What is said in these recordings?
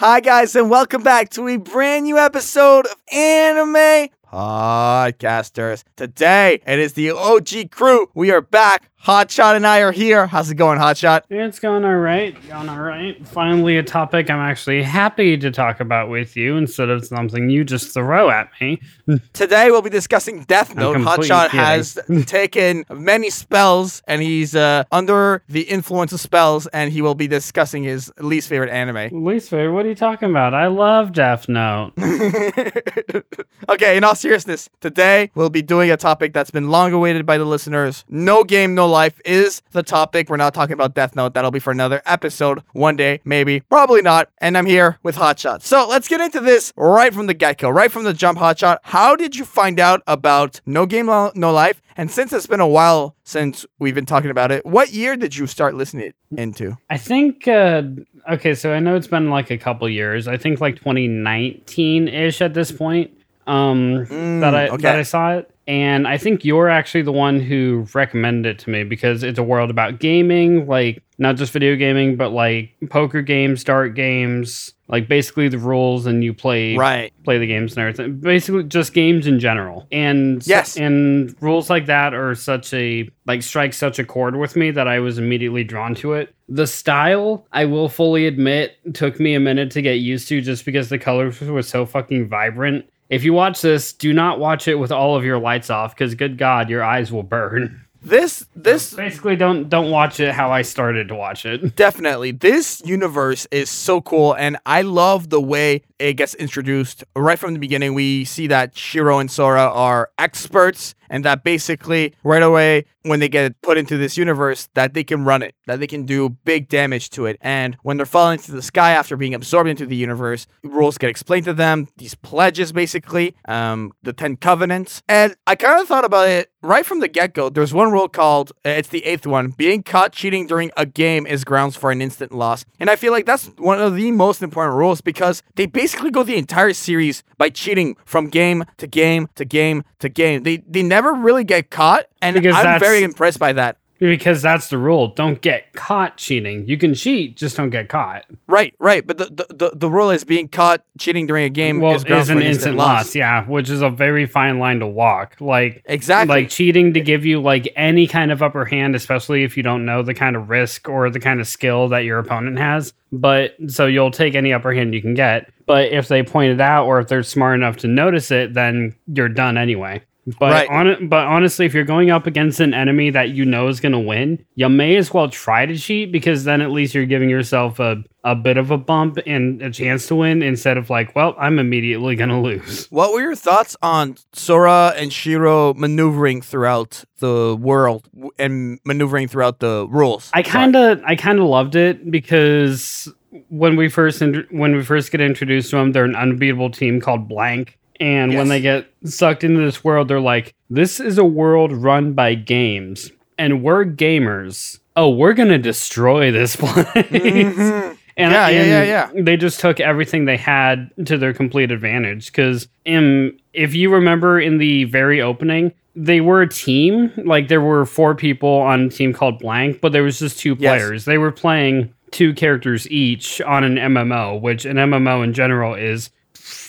Hi, guys, and welcome back to a brand new episode of Anime Podcasters. Today, it is the OG crew. We are back. Hotshot and I are here. How's it going, Hotshot? It's going all right. Going all right. Finally, a topic I'm actually happy to talk about with you instead of something you just throw at me. Today, we'll be discussing Death Note. Hotshot has taken many spells, and he's uh, under the influence of spells, and he will be discussing his least favorite anime. Least favorite, what are you talking about? I love Death Note. okay, in all seriousness, today we'll be doing a topic that's been long awaited by the listeners. No game, no life is the topic. We're not talking about Death Note. That'll be for another episode one day, maybe, probably not. And I'm here with Hotshot. So let's get into this right from the get go, right from the jump, Hotshot. How did you find out about No Game, No Life? And since it's been a while since we've been talking about it, what year did you start listening into? I think, uh, okay, so I know it's been like a couple years. I think like 2019 ish at this point um, that, I, okay. that I saw it. And I think you're actually the one who recommended it to me because it's a world about gaming, like not just video gaming, but like poker games, dart games, like basically the rules and you play Right. play the games and everything. Basically, just games in general. And Yes. and rules like that are such a like strike such a chord with me that I was immediately drawn to it. The style, I will fully admit, took me a minute to get used to, just because the colors were so fucking vibrant. If you watch this, do not watch it with all of your lights off, because good God, your eyes will burn. This, this Basically, don't don't watch it how I started to watch it. Definitely. This universe is so cool, and I love the way it gets introduced. Right from the beginning, we see that Shiro and Sora are experts, and that basically, right away, when they get put into this universe, that they can run it, that they can do big damage to it. And when they're falling into the sky after being absorbed into the universe, rules get explained to them, these pledges, basically, um, the Ten Covenants. And I kind of thought about it right from the get go. There's one rule called, uh, it's the eighth one, being caught cheating during a game is grounds for an instant loss. And I feel like that's one of the most important rules because they basically go the entire series by cheating from game to game to game to game. They, they never really get caught. And Because I'm very impressed by that. Because that's the rule. Don't get caught cheating. You can cheat, just don't get caught. Right, right. But the, the, the, the rule is being caught cheating during a game well, is is an instant loss. yeah, which is a very fine line to walk. Like Exactly. like cheating to give you like any kind of upper hand, especially if you don't know the kind of risk or the kind of skill that your opponent has. But so you'll take any upper hand you can get. But if they point it out or if they're smart enough to notice it, then you're done anyway. But Right. on but honestly, if you're going up against an enemy that you know is going to win, you may as well try to cheat because then at least you're giving yourself a, a bit of a bump and a chance to win instead of like, well, I'm immediately going to lose. What were your thoughts on Sora and Shiro maneuvering throughout the world and maneuvering throughout the rules? I kind of I kind of loved it because when we first int- when we first get introduced to them, they're an unbeatable team called Blank, and when they get sucked into this world, they're like, "This is a world run by games, and we're gamers. Oh, we're gonna destroy this place." Mhm. And, Yeah, yeah, and yeah, They just took everything they had to their complete advantage. Because if you remember in the very opening, they were a team. Like there were four people on a team called Blank, but there was just two Yes. players. They were playing two characters each on an MMO, which an MMO in general is.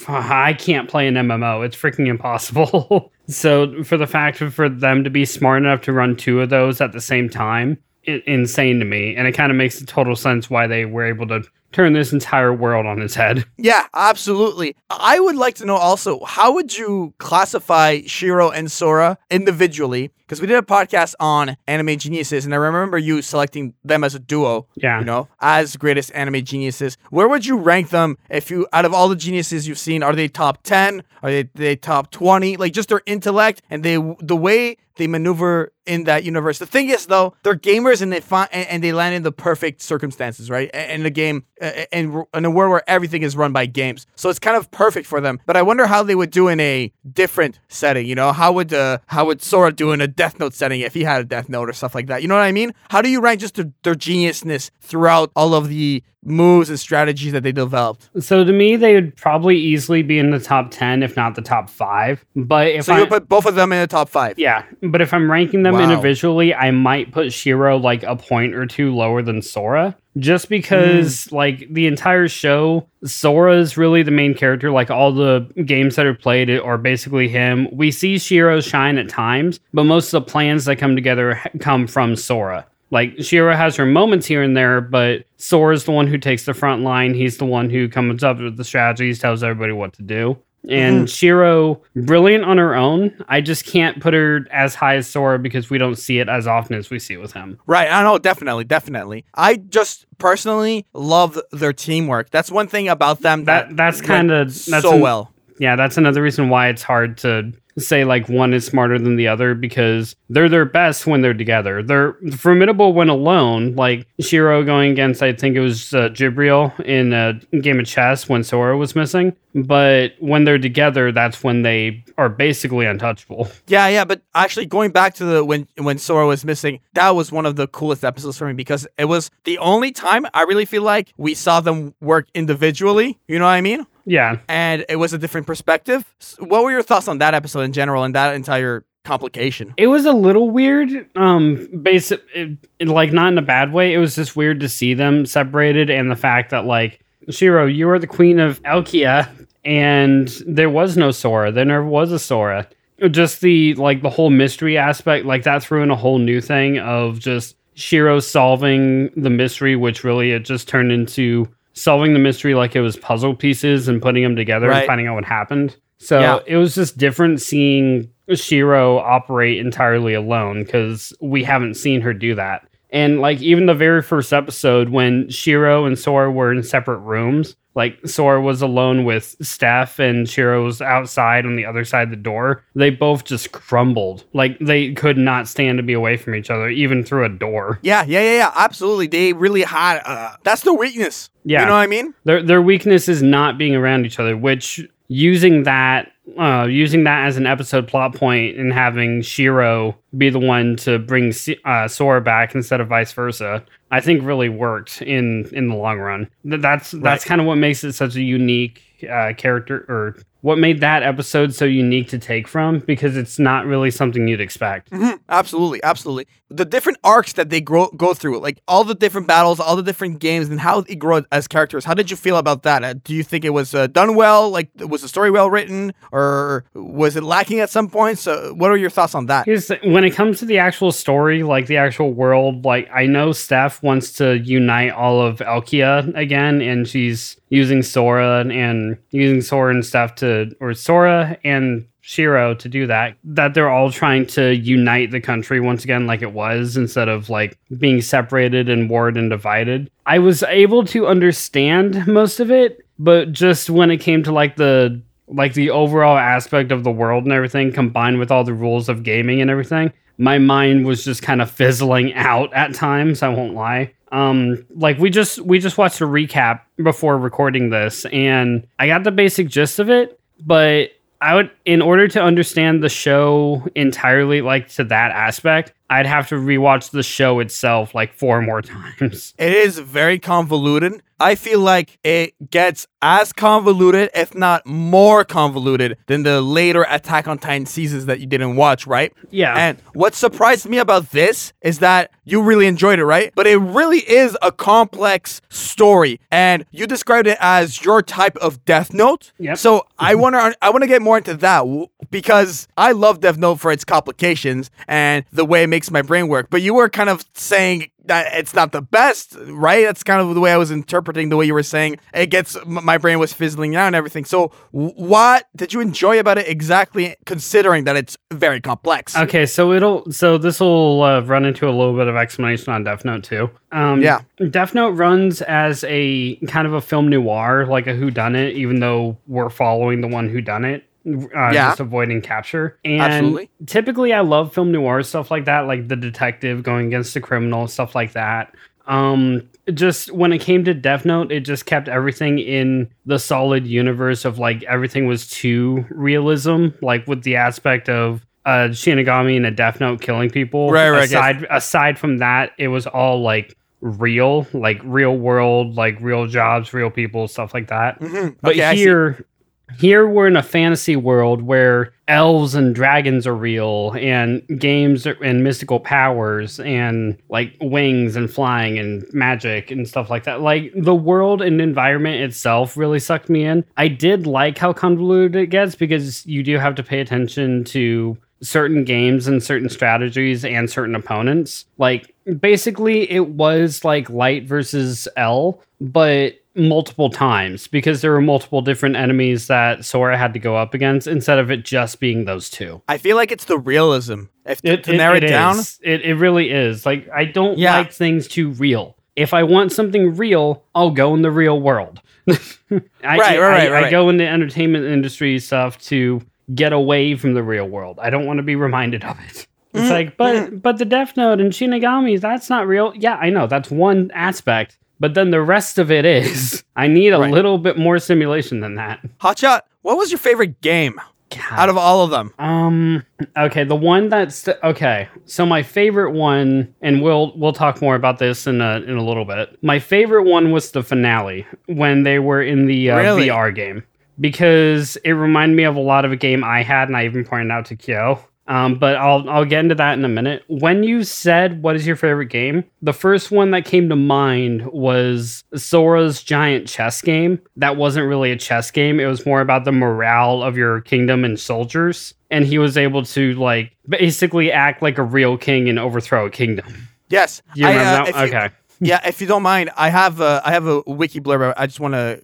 I can't play an MMO. It's freaking impossible. so for the fact for them to be smart enough to run two of those at the same time, i insane to me, and it kind of makes total sense why they were able to turn this entire world on its head. Yeah, absolutely. I would like to know also how would you classify Shiro and Sora individually? Because we did a podcast on anime geniuses, and I remember you selecting them as a duo. Yeah. You know, as greatest anime geniuses. Where would you rank them if you, out of all the geniuses you've seen, are they top ten? Are they, they top twenty? Like just their intellect and they the way they maneuver in that universe. The thing is, though, they're gamers and they find and, they land in the perfect circumstances, right? In the game, in, in a world where everything is run by games, so it's kind of perfect for them. But I wonder how they would do in a different setting. You know, how would uh, how would Sora do in a Death Note setting if he had a Death Note or stuff like that? You know what I mean? How do you rank just their, their geniusness throughout all of the moves and strategies that they developed? So to me, they would probably easily be in the top ten, if not the top five. But if So I you put both of them in the top five. yeah, but if I'm ranking them Wow. individually, I might put Shiro like a point or two lower than Sora. just because hmm. like the entire show, Sora is really the main character. Like all the games that are played are basically him. We see Shiro shine at times, but most of the plans that come together come from Sora. Like Shiro has her moments here and there, but Sora's the one who takes the front line. He's the one who comes up with the strategies, tells everybody what to do. And mm-hmm. Shiro, brilliant on her own. I just can't put her as high as Sora because we don't see it as often as we see it with him. Right. I know. Definitely. Definitely. I just personally love their teamwork. That's one thing about them that, That that's kind of that's so an- well. Yeah, that's another reason why it's hard to say like one is smarter than the other because they're their best when they're together. They're formidable when alone. Like Shiro going against, I think it was uh, Jibril in a game of chess when Sora was missing. But when they're together, that's when they are basically untouchable. Yeah, yeah, but actually going back to the when when Sora was missing, that was one of the coolest episodes for me because it was the only time I really feel like we saw them work individually. You know what I mean? Yeah, And it was a different perspective. What were your thoughts on that episode in general and that entire complication? it was a little weird. Um, basic, it, it- like not in a bad way. It was just weird to see them separated, and the fact that like Shiro, you are the queen of Elkia, and there was no Sora. There never was a Sora. Just the like the whole mystery aspect, like that threw in a whole new thing of just Shiro solving the mystery, which really it just turned into solving the mystery like it was puzzle pieces and putting them together Right. and finding out what happened. So Yeah. it was just different seeing Shiro operate entirely alone because we haven't seen her do that. And like even the very first episode when Shiro and Sora were in separate rooms, like Sora was alone with Steph and Shiro was outside on the other side of the door, they both just crumbled. Like they could not stand to be away from each other, even through a door. Yeah, yeah, yeah, yeah, absolutely. They really had uh, that's the weakness. Yeah. You know what I mean? Their their weakness is not being around each other, which using that uh, using that as an episode plot point and having Shiro be the one to bring uh, Sora back instead of vice versa, I think really worked in in the long run. That's that's Right. kind of what makes it such a unique uh, character, or what made that episode so unique to take from because it's not really something you'd expect. Mhm, Absolutely, absolutely. The different arcs that they grow, go through, like all the different battles, all the different games, and how they grow as characters. How did you feel about that? Uh, do you think it was uh, done well? Like, was the story well written, or was it lacking at some points? Uh, what are your thoughts on that? The, when it comes to the actual story, like the actual world, like I know Steph wants to unite all of Elkia again, and she's using Sora and using Sora and stuff to, or Sora and Shiro to do that. That they're all trying to unite the country once again, like it was, instead of like being separated and warred and divided. I was able to understand most of it, but just when it came to like the like the overall aspect of the world and everything combined with all the rules of gaming and everything my mind was just kind of fizzling out at times i won't lie um like we just we just watched a recap before recording this and i got the basic gist of it but i would in order to understand the show entirely like to that aspect i'd have to rewatch the show itself like four more times It is very convoluted. I feel like it gets as convoluted, if not more convoluted, than the later Attack on Titan seasons that you didn't watch, right? yeah And what surprised me about this is that you really enjoyed it, right? But it really is a complex story, and you described it as your type of Death Note. Yep. So I want to I want to get more into that because I love Death Note for its complications and the way it makes my brain work. But you were kind of saying that it's not the best, right? That's kind of the way I was interpreting the way you were saying it gets my brain was fizzling out and everything. So what did you enjoy about it exactly considering that it's very complex? Okay, so it'll so this will uh, run into a little bit of explanation on Death Note too. Um, Yeah. Death Note runs as a kind of a film noir, like a whodunit, even though we're following the one whodunit. Uh, Yeah. just avoiding capture. And Absolutely. typically, I love film noir stuff like that, like the detective going against the criminal, stuff like that. Um, just when it came to Death Note, it just kept everything in the solid universe of like everything was too realism, like with the aspect of uh Shinigami and a Death Note killing people. Right, right, Aside aside from that, it was all like real, like real world, like real jobs, real people, stuff like that. Mhm. But Okay, here, Here we're in a fantasy world where elves and dragons are real and games and mystical powers and like wings and flying and magic and stuff like that. Like the world and environment itself really sucked me in. I did like how convoluted it gets because you do have to pay attention to certain games and certain strategies and certain opponents. Like basically it was like light versus L, but multiple times because there were multiple different enemies that Sora had to go up against instead of it just being those two. I feel like it's the realism. If It, to narrow it, down, is. It, it really is. Like I don't Yeah. like things too real. If I want something real, I'll go in the real world. I, Right, I, right, right, I, right. go into entertainment industry stuff to get away from the real world. I don't want to be reminded of it. It's Mm, like, but but the Death Note and Shinigami, that's not real. Yeah, I know that's one aspect, but then the rest of it is. I need a Right. little bit more simulation than that. Hotshot, what was your favorite game God. out of all of them? Um. Okay, the one that's okay. So my favorite one, and we'll we'll talk more about this in a in a little bit. My favorite one was the finale when they were in the uh, Really? VR game because it reminded me of a lot of a game I had, and I even pointed out to Kyo. Um, but I'll I'll get into that in a minute. When you said what is your favorite game, the first one that came to mind was Sora's giant chess game. That wasn't really a chess game. It was more about the morale of your kingdom and soldiers. And he was able to like basically act like a real king and overthrow a kingdom. Yes. You I, remember uh, that? if you- okay. Yeah, if you don't mind, I have a, I have a wiki blurb I just want to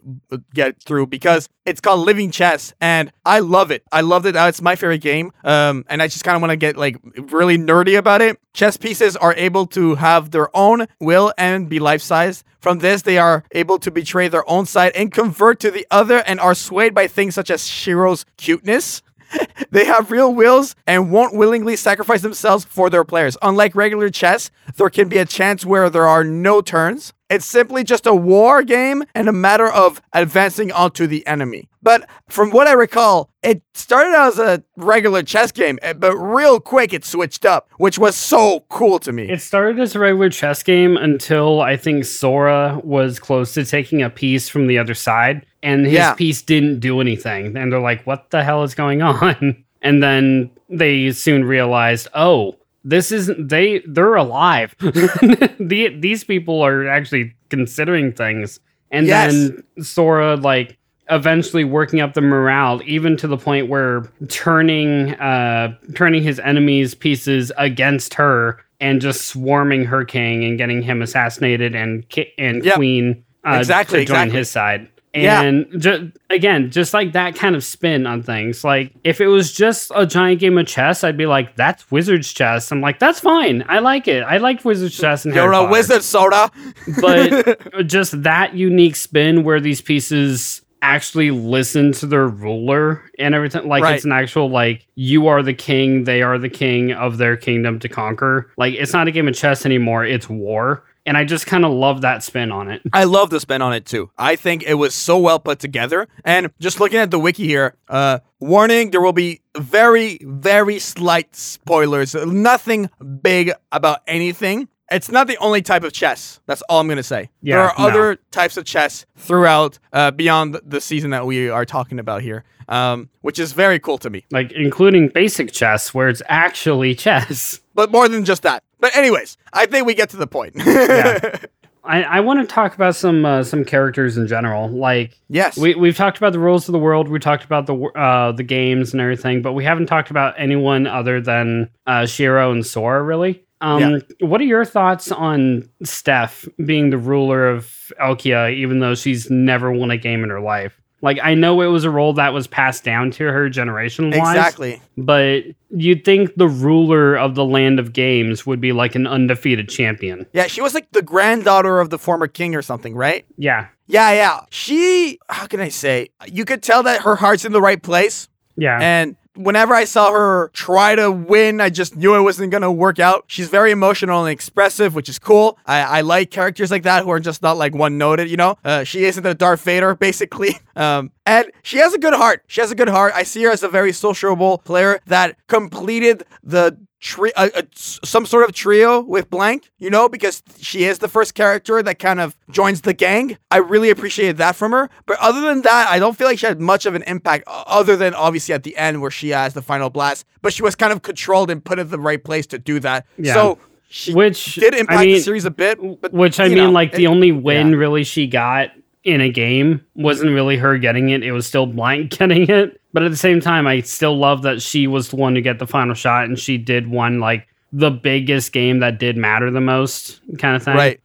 get through because it's called Living Chess and I love it. I loved it. Uh, It's my favorite game. Um, and I just kind of want to get like really nerdy about it. Chess pieces are able to have their own will and be life size. From this, they are able to betray their own side and convert to the other and are swayed by things such as Shiro's cuteness. They have real wills and won't willingly sacrifice themselves for their players. Unlike regular chess, there can be a chance where there are no turns. It's simply just a war game and a matter of advancing onto the enemy. But from what I recall, it started out as a regular chess game, eh, but real quick it switched up, which was so cool to me. It started as a regular chess game until I think Sora was close to taking a piece from the other side, and his Yeah. piece didn't do anything. And they're like, "What the hell is going on?" And then they soon realized, "Oh, this isn't they. They're alive. the, these people are actually considering things." And Yes. then Sora like eventually working up the morale even to the point where turning uh turning his enemies pieces against her and just swarming her king and getting him assassinated and ki- and Yep. queen uh, Exactly, to join exactly. his side Yeah. and ju- again just like that kind of spin on things. Like if it was just a giant game of chess i'd be like that's wizard's chess. I'm like that's fine. I like it. I like wizard's chess and You're Harry a Potter. wizard, Sora. but just that unique spin where these pieces actually listen to their ruler and everything like Right. it's an actual like you are the king they are the king of their kingdom to conquer. Like it's not a game of chess anymore. It's war and i just kind of love that spin on it I love the spin on it too. I think it was so well put together. And just looking at the wiki here, uh, warning: there will be very, very slight spoilers. Nothing big about anything. It's not the only type of chess. That's all I'm gonna say. Yeah, there are no. other types of chess throughout, uh, beyond the season that we are talking about here, um, which is very cool to me. like including basic chess where it's actually chess But more than just that. But anyways, I think we get to the point. Yeah. I, I want to talk about some uh, some characters in general. Like yes. we we've talked about the rules of the world, we talked about the uh, the games and everything, but we haven't talked about anyone other than uh, Shiro and Sora. Really, um, Yeah. what are your thoughts on Steph being the ruler of Elkia, even though she's never won a game in her life? Like I know it was a role that was passed down to her generation wise, exactly. but you'd think the ruler of the land of games would be like an undefeated champion. Yeah, she was like the granddaughter of the former king or something, right? Yeah, Yeah, yeah. She, how can I say? You could tell that her heart's in the right place. yeah. And whenever I saw her try to win, I just knew it wasn't going to work out. She's very emotional and expressive, which is cool. I, I like characters like that who are just not like one noted, you know? Uh, she isn't a Darth Vader, basically. Um, and she has a good heart. She has a good heart. I see her as a very sociable player that completed the tri- a, a- s- some sort of trio with Blank, you know, because she is the first character that kind of joins the gang. I really appreciated that from her. But other than that, I don't feel like she had much of an impact other than obviously at the end where she has the final blast. But she was kind of controlled and put in the right place to do that. Yeah. So she Which did impact I mean, the series a bit. But, which I mean, know, like it- the only win yeah. really she got in a game wasn't really her getting it. It was still blank getting it. But at the same time, I still love that she was the one to get the final shot and she did one like the biggest game that did matter the most kind of thing. right.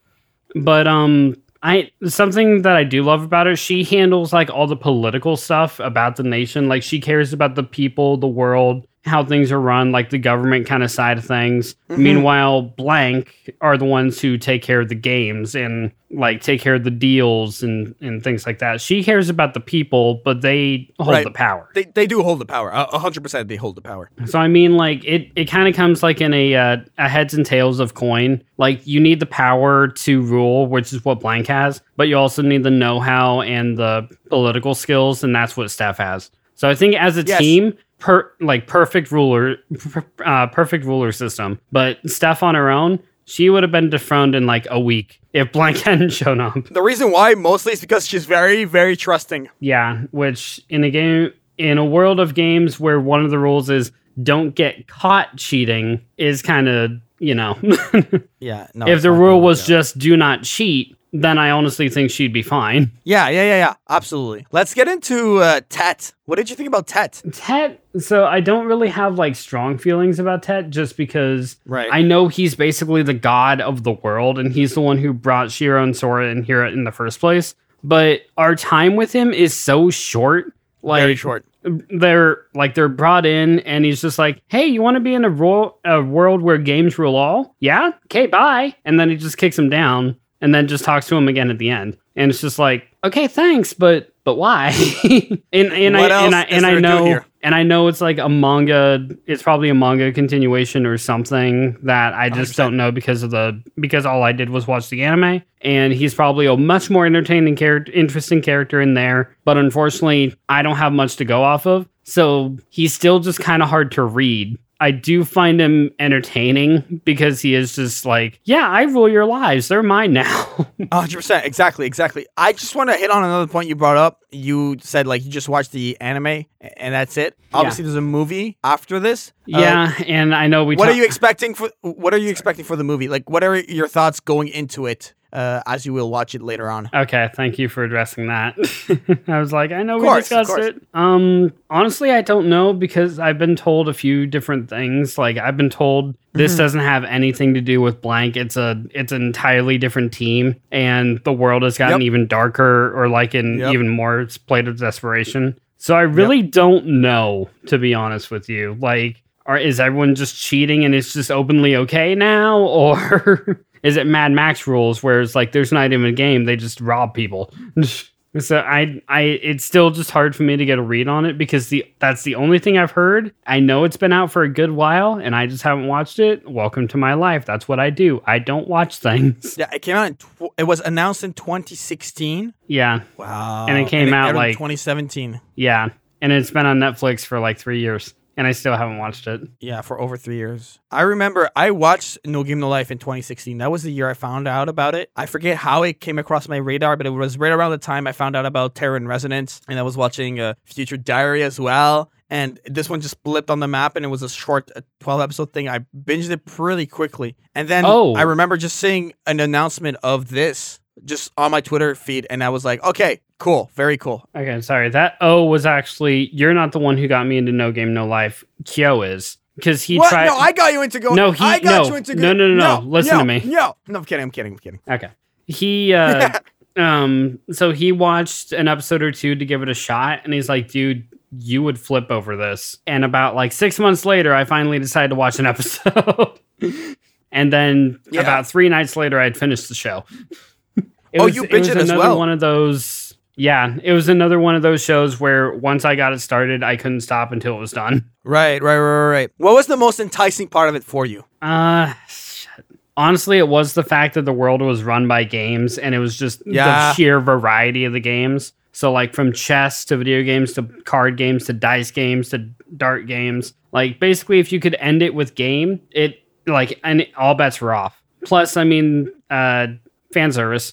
But um I something that I do love about her, she handles like all the political stuff about the nation. Like she cares about the people, the world, how things are run, like the government kind of side of things. Meanwhile, blank are the ones who take care of the games and like take care of the deals and and things like that. She cares about the people, but they hold Right. the power. They, they do hold the power. A a hundred percent, they hold the power. So I mean, like it, it kind of comes like in a uh, a heads and tails of coin. Like you need the power to rule, which is what Blank has, but you also need the know how and the political skills, and that's what Steph has. So I think as a Yes. team, per like perfect ruler, uh, perfect ruler system. But Steph on her own, she would have been dethroned in like a week if Blank hadn't shown up. The reason why mostly is because she's very, very trusting. Yeah, which in a game in a world of games where one of the rules is don't get caught cheating is kind of, you know, Yeah. No. if the rule was just do not cheat, then I honestly think she'd be fine. Yeah, yeah, yeah, yeah. Absolutely. Let's get into uh, Tet. What did you think about Tet? Tet, so I don't really have like strong feelings about Tet just because Right. I know he's basically the god of the world and he's the one who brought Shiro and Sora in here in the first place. But our time with him is so short. Like very short. they're like they're brought in and he's just like hey you want to be in a, ro- a world where games rule all yeah okay bye and then he just kicks him down and then just talks to him again at the end. And it's just like okay thanks but but why? And and What i and i and i do know and i know it's like a manga it's probably a manga continuation or something that i just 100%. don't know because of the because all i did was watch the anime. And he's probably a much more entertaining character interesting character in there but unfortunately i don't have much to go off of. So he's still just kind of hard to read i do find him entertaining because he is just like yeah i rule your lives they're mine now 100%. Exactly, exactly. I just want to hit on another point you brought up. You said, like, you just watched the anime and that's it. Obviously, there's a movie after this. Uh, yeah and i know we what ta- are you expecting for what are you expecting for the movie like what are your thoughts going into it uh, as you will watch it later on Okay, thank you for addressing that. I was like, I know we course, discussed it. Um, honestly, I don't know because I've been told a few different things. Like I've been told this Mm-hmm. doesn't have anything to do with blank. It's a it's an entirely different team, and the world has gotten Yep. even darker or like in Yep. even more plate of desperation. So I really don't know, to be honest with you. Like, are is everyone just cheating and it's just openly okay now, or is it Mad Max rules where it's like there's not even a game, they just rob people? so I I it's still just hard for me to get a read on it because the that's the only thing I've heard. I know it's been out for a good while and I just haven't watched it. Welcome to my life. That's what I do. I don't watch things. yeah it came out in tw- it was announced in 2016 Yeah. wow And it came out, aired in like- 2017 Yeah. And it's been on Netflix for like 3 years and I still haven't watched it. yeah for over three years. I remember i watched no game no life in 2016 that was the year i found out about it. I forget how it came across my radar but it was right around the time i found out about terror in resonance and i was watching uh, future diary as well and this one just blipped on the map and it was a short uh, 12 episode thing. I binged it pretty quickly. And then Oh. i remember just seeing an announcement of this just on my twitter feed and i was like okay cool very cool Okay, sorry. That O was actually you're not the one who got me into No Game No Life. Kyo is because he what? tried. no i got you into go No, he- i got no. you into No, no, no, no. Listen to me. no no i'm kidding i'm kidding i'm kidding Okay. He uh um so he watched an episode or two to give it a shot and he's like, dude, you would flip over this. And about like six months later, I finally decided to watch an episode. and then Yeah. about three nights later I'd finished the show. It Oh, you binged it as another well. one of those yeah, it was another one of those shows where once I got it started, I couldn't stop until it was done. Right, right, right, right, right. What was the most enticing part of it for you? Uh honestly, it was the fact that the world was run by games and it was just Yeah. the sheer variety of the games. So like from chess to video games to card games to dice games to dart games. Like basically if you could end it with game, it like and all bets were off. Plus, I mean, uh fan service.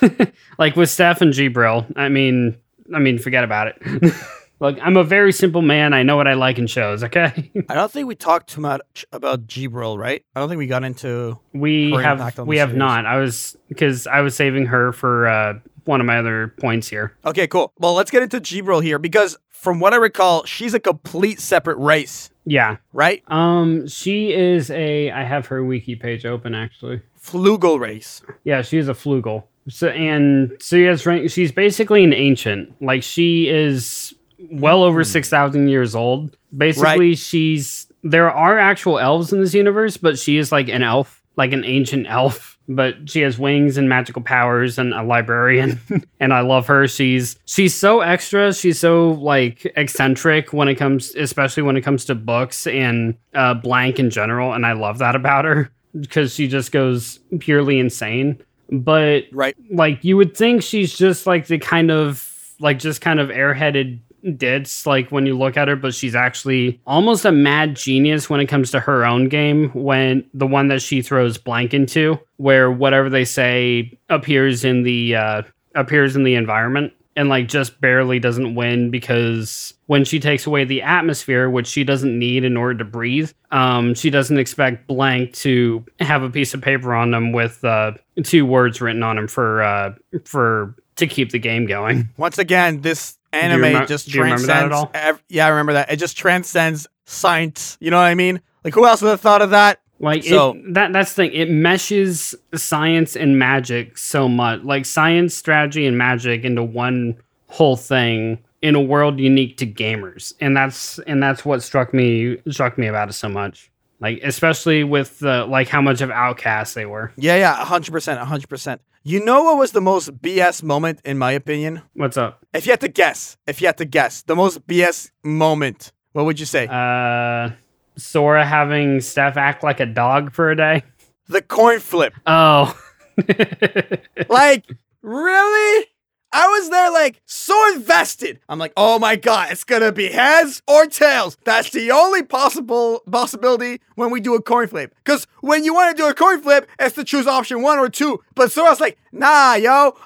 like with Steph and Jibril, I mean I mean forget about it. Look, I'm a very simple man. I know what I like in shows, okay? I don't think we talked too much about Jibril, right? I don't think we got into we have impact on the we have series. not. I was because I was saving her for uh one of my other points here. Okay, cool. Well, let's get into Jibril here because from what I recall, she's a complete separate race, Yeah. right? Um, she is a. I have her wiki page open actually. Flugel race. Yeah, she's a flugel. So and so she has. She's basically an ancient. Like she is well over six thousand years old. Basically, she's there are actual elves in this universe, but she is like an elf, like an ancient elf. But she has wings and magical powers and a librarian, and I love her. She's she's so extra. She's so like eccentric when it comes, especially when it comes to books and uh, blank in general. And I love that about her because she just goes purely insane. But Right. like you would think she's just like the kind of like just kind of airheaded ditz like when you look at her but she's actually almost a mad genius when it comes to her own game when the one that she throws blank into where whatever they say appears in the uh appears in the environment and like just barely doesn't win because when she takes away the atmosphere which she doesn't need in order to breathe um she doesn't expect blank to have a piece of paper on them with uh two words written on them for uh for to keep the game going. Once again, this anime remem- just do transcends. that at all? ev- yeah, I remember that. It just transcends science. You know what I mean? Like, who else would have thought of that? Like So- it, that that's the thing. It meshes science and magic so much. Like science, strategy, and magic into one whole thing in a world unique to gamers. And that's and that's what struck me struck me about it so much. Like especially with the like how much of outcasts they were. Yeah, yeah, hundred percent, hundred percent. You know what was the most BS moment in my opinion? What's up? If you had to guess, if you had to guess, the most BS moment, what would you say? Uh Sora having Steph act like a dog for a day. the coin flip. Oh. like, really? I was there like so invested. I'm like, oh my god, it's gonna be heads or tails. That's the only possible possibility when we do a coin flip. Cause when you want to do a coin flip, it's to choose option one or two. But so I was like, nah, yo.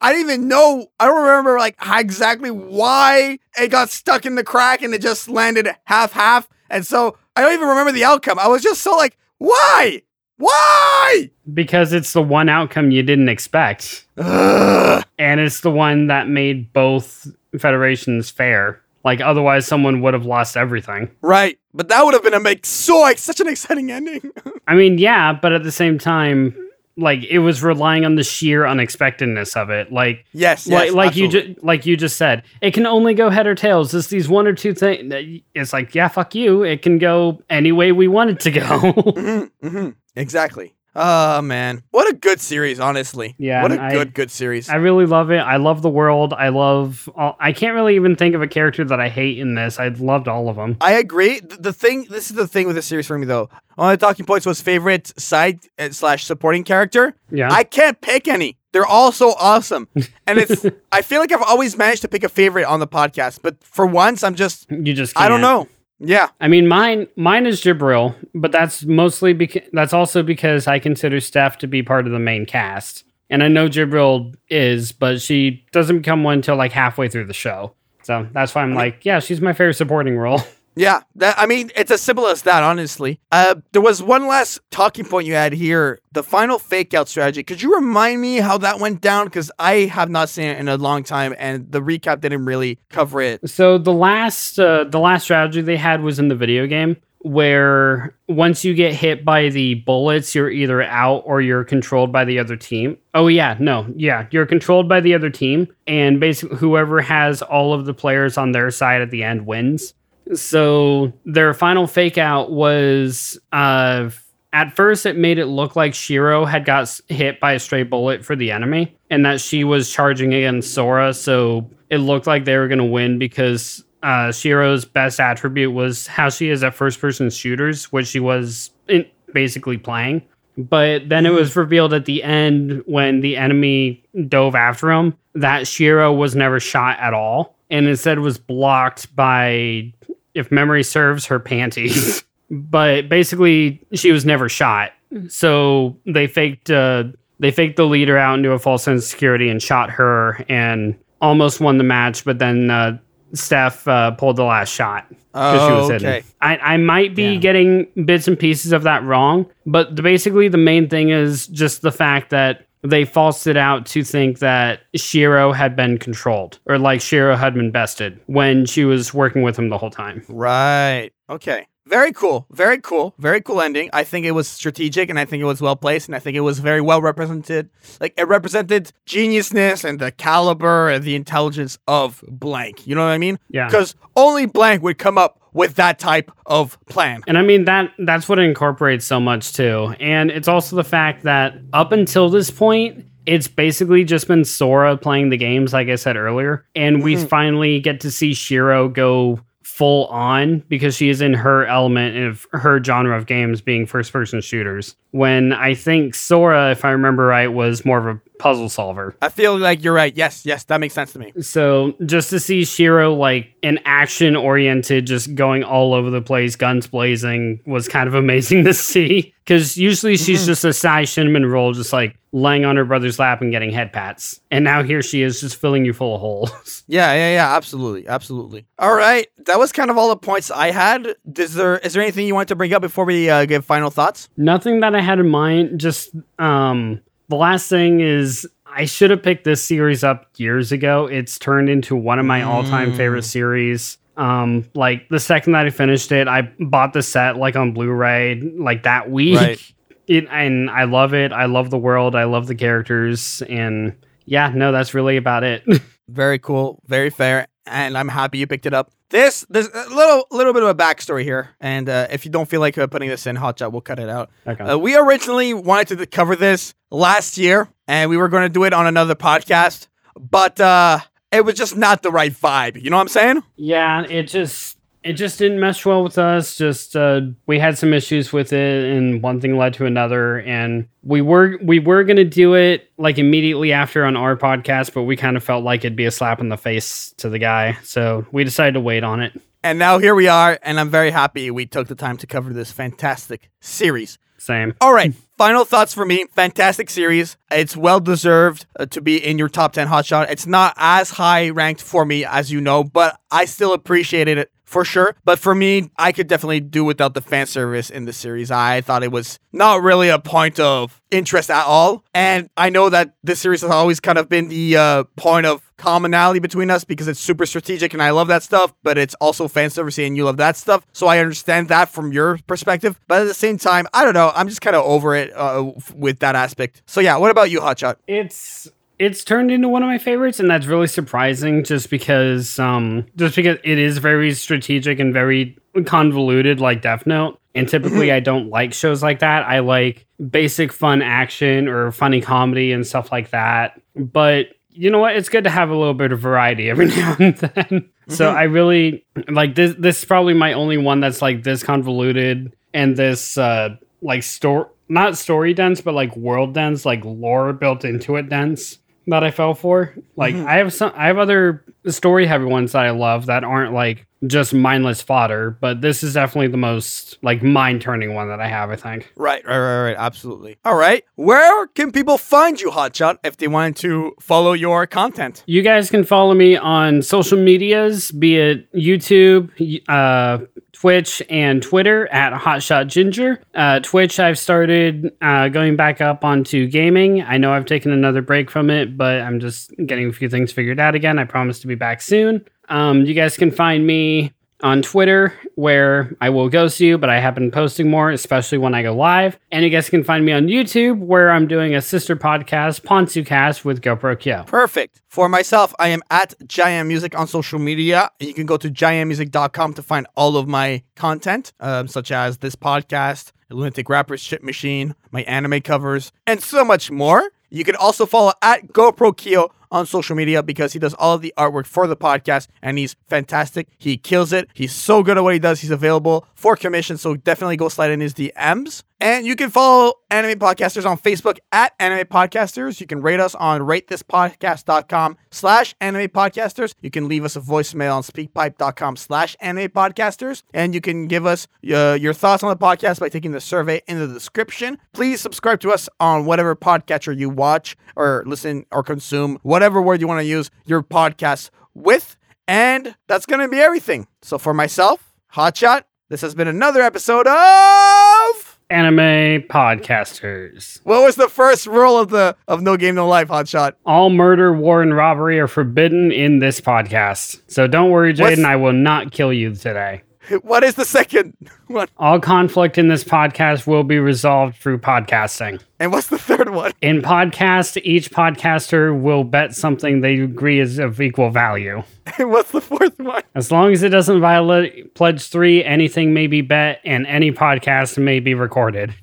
I didn't even know. I don't remember like exactly why it got stuck in the crack and it just landed half half. And so I don't even remember the outcome. I was just so like, why? Why? because it's the one outcome you didn't expect. Ugh. And it's the one that made both federations fair. Like otherwise, someone would have lost everything. Right, but that would have been a make so like such an exciting ending. I mean, yeah, but at the same time, like it was relying on the sheer unexpectedness of it. Like, yes, like, yes, like you absolutely. just like you just said, it can only go head or tails. It's these one or two things. It's like, yeah, fuck you. It can go any way we want it to go. Mhm, mhm, exactly. Oh man, what a good series, honestly. Yeah, what a good, good series. I really love it. I love the world. I love. All, I can't really even think of a character that I hate in this. I loved all of them. I agree. The thing, this is the thing with the series for me though. One of the talking points was favorite side uh, slash supporting character. Yeah. I can't pick any. They're all so awesome, and it's. I feel like I've always managed to pick a favorite on the podcast, but for once, I'm just. you just. Can't. I don't know. Yeah, I mean, mine mine is Jibril, but that's mostly because that's also because I consider Steph to be part of the main cast, and I know Jibril is, but she doesn't become one until like halfway through the show. So that's why I'm like, yeah, she's my favorite supporting role. Yeah, that I mean, it's as simple as that, honestly. Uh, there was one last talking point you had here: the final fake out strategy. Could you remind me how that went down? Because I have not seen it in a long time, and the recap didn't really cover it. So the last uh, the last strategy they had was in the video game where once you get hit by the bullets, you're either out or you're controlled by the other team. Oh yeah, no, yeah, you're controlled by the other team, and basically whoever has all of the players on their side at the end wins. So their final fake out was uh at first it made it look like Shiro had got hit by a stray bullet for the enemy and that she was charging against Sora. So it looked like they were going to win because uh Shiro's best attribute was how she is at first person shooters which she was in, basically playing. But then it was revealed at the end when the enemy dove after him that Shiro was never shot at all, and instead was blocked by, if memory serves, her panties. but basically, she was never shot. So they faked uh, they faked the leader out into a false sense of security and shot her and almost won the match. But then uh, Steph uh, pulled the last shot because she was Oh, hidden. okay. I, I might be Yeah. getting bits and pieces of that wrong, but the, basically the main thing is just the fact that they falsed it out to think that Shiro had been controlled or like Shiro had been bested when she was working with him the whole time. Right. Okay. Very cool. Very cool. Very cool ending. I think it was strategic and I think it was well placed and I think it was very well represented. Like it represented geniusness and the caliber and the intelligence of blank. You know what I mean? Yeah. Because only blank would come up with that type of plan. And I mean that that's what it incorporates so much too. And it's also the fact that up until this point, it's basically just been Sora playing the games, like I said earlier. And we mm-hmm. finally get to see Shiro go full on because she is in her element of her genre of games being first person shooters. When I think Sora, if I remember right, was more of a puzzle solver. I feel like you're right. Yes, yes, that makes sense to me. So just to see Shiro like an action oriented, just going all over the place, guns blazing, was kind of amazing to see. Because usually she's just a Sai cinnamon roll, just like laying on her brother's lap and getting head pats. And now here she is, just filling you full of holes. Yeah, yeah, yeah, absolutely, absolutely. All right, that was kind of all the points I had. Is there is there anything you want to bring up before we uh, give final thoughts? Nothing that I had in mind. Just um, the last thing is I should have picked this series up years ago. It's turned into one of my all-time favorite series. Um, like the second that I finished it, I bought the set like on Blu-ray like that week. Right. It and I love it. I love the world. I love the characters. And yeah, no, that's really about it. Very cool, very fair, and I'm happy you picked it up. This there's a little little bit of a backstory here, and uh, if you don't feel like uh, putting this in hotshot, we'll cut it out. Okay. Uh, we originally wanted to cover this last year, and we were going to do it on another podcast, but uh, it was just not the right vibe. You know what I'm saying? Yeah, it just it just didn't mesh well with us. Just uh, we had some issues with it, and one thing led to another. And we were we were gonna do it like immediately after on our podcast, but we kind of felt like it'd be a slap in the face to the guy, so we decided to wait on it. And now here we are, and I'm very happy we took the time to cover this fantastic series. Same. All right, final thoughts for me. Fantastic series. It's well deserved uh, to be in your top 10 hotshot. It's not as high ranked for me as you know, but I still appreciated it for sure. But for me, I could definitely do without the fan service in the series. I thought it was not really a point of interest at all. And I know that this series has always kind of been the uh, point of commonality between us because it's super strategic and I love that stuff, but it's also fan service and you love that stuff. So I understand that from your perspective. But at the same time, I don't know. I'm just kind of over it uh, with that aspect. So yeah, what about you, Hotshot? It's it's turned into one of my favorites, and that's really surprising. Just because, um, just because it is very strategic and very convoluted, like Death Note. And typically, I don't like shows like that. I like basic fun action or funny comedy and stuff like that. But you know what? It's good to have a little bit of variety every now and then. So I really like this. This is probably my only one that's like this convoluted and this uh like store not story dense, but like world dense, like lore built into it dense that I fell for. Like mm-hmm. I have some I have other story heavy ones that I love that aren't like just mindless fodder, but this is definitely the most like mind turning one that I have, I think. Right, right, right, right. Absolutely. All right. Where can people find you, Hotshot, if they wanted to follow your content? You guys can follow me on social medias, be it YouTube, uh, Twitch, and Twitter at Hotshot Ginger. Uh, Twitch, I've started uh, going back up onto gaming. I know I've taken another break from it, but I'm just getting a few things figured out again. I promise to be back soon. Um, you guys can find me on Twitter, where I will ghost you, but I have been posting more, especially when I go live. And you guys can find me on YouTube, where I'm doing a sister podcast, PonsuCast, with GoPro Kyo. Perfect. For myself, I am at Giant Music on social media. You can go to giantmusic.com to find all of my content, um, such as this podcast, Lunatic Rappers Ship Machine, my anime covers, and so much more. You can also follow at GoPro Kyo on social media because he does all of the artwork for the podcast and he's fantastic. He kills it. He's so good at what he does. He's available for commission, so definitely go slide in his DMs. And you can follow Anime Podcasters on Facebook at Anime Podcasters. You can rate us on ratethispodcast.com slash anime podcasters. You can leave us a voicemail on speakpipe.com slash anime podcasters. And you can give us uh, your thoughts on the podcast by taking the survey in the description. Please subscribe to us on whatever podcatcher you watch or listen or consume, whatever word you want to use your podcast with. And that's going to be everything. So for myself, Hotshot, this has been another episode of Anime podcasters. what was the first rule of the of No Game No Life, Hotshot? All murder, war, and robbery are forbidden in this podcast. So don't worry, Jaden. I will not kill you today. What is the second one? All conflict in this podcast will be resolved through podcasting. And what's the third one? In podcast, each podcaster will bet something they agree is of equal value. And what's the fourth one? As long as it doesn't violate Pledge 3, anything may be bet and any podcast may be recorded.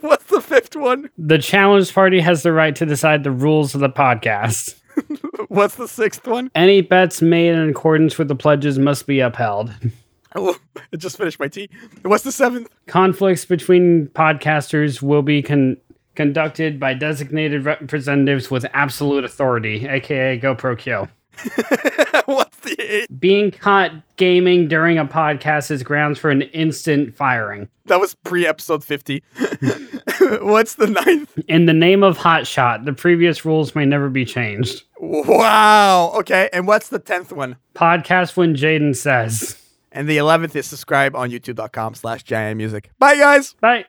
What's the fifth one? The challenge party has the right to decide the rules of the podcast. What's the sixth one? Any bets made in accordance with the pledges must be upheld. Oh, I just finished my tea. What's the seventh? Conflicts between podcasters will be con- conducted by designated representatives with absolute authority, aka GoPro Kill. What's the eighth? Being caught gaming during a podcast is grounds for an instant firing. That was pre episode 50. What's the ninth? In the name of Hotshot, the previous rules may never be changed. Wow. Okay. And what's the tenth one? Podcast when Jaden says. And the eleventh is subscribe on youtube.com slash music. Bye guys. Bye.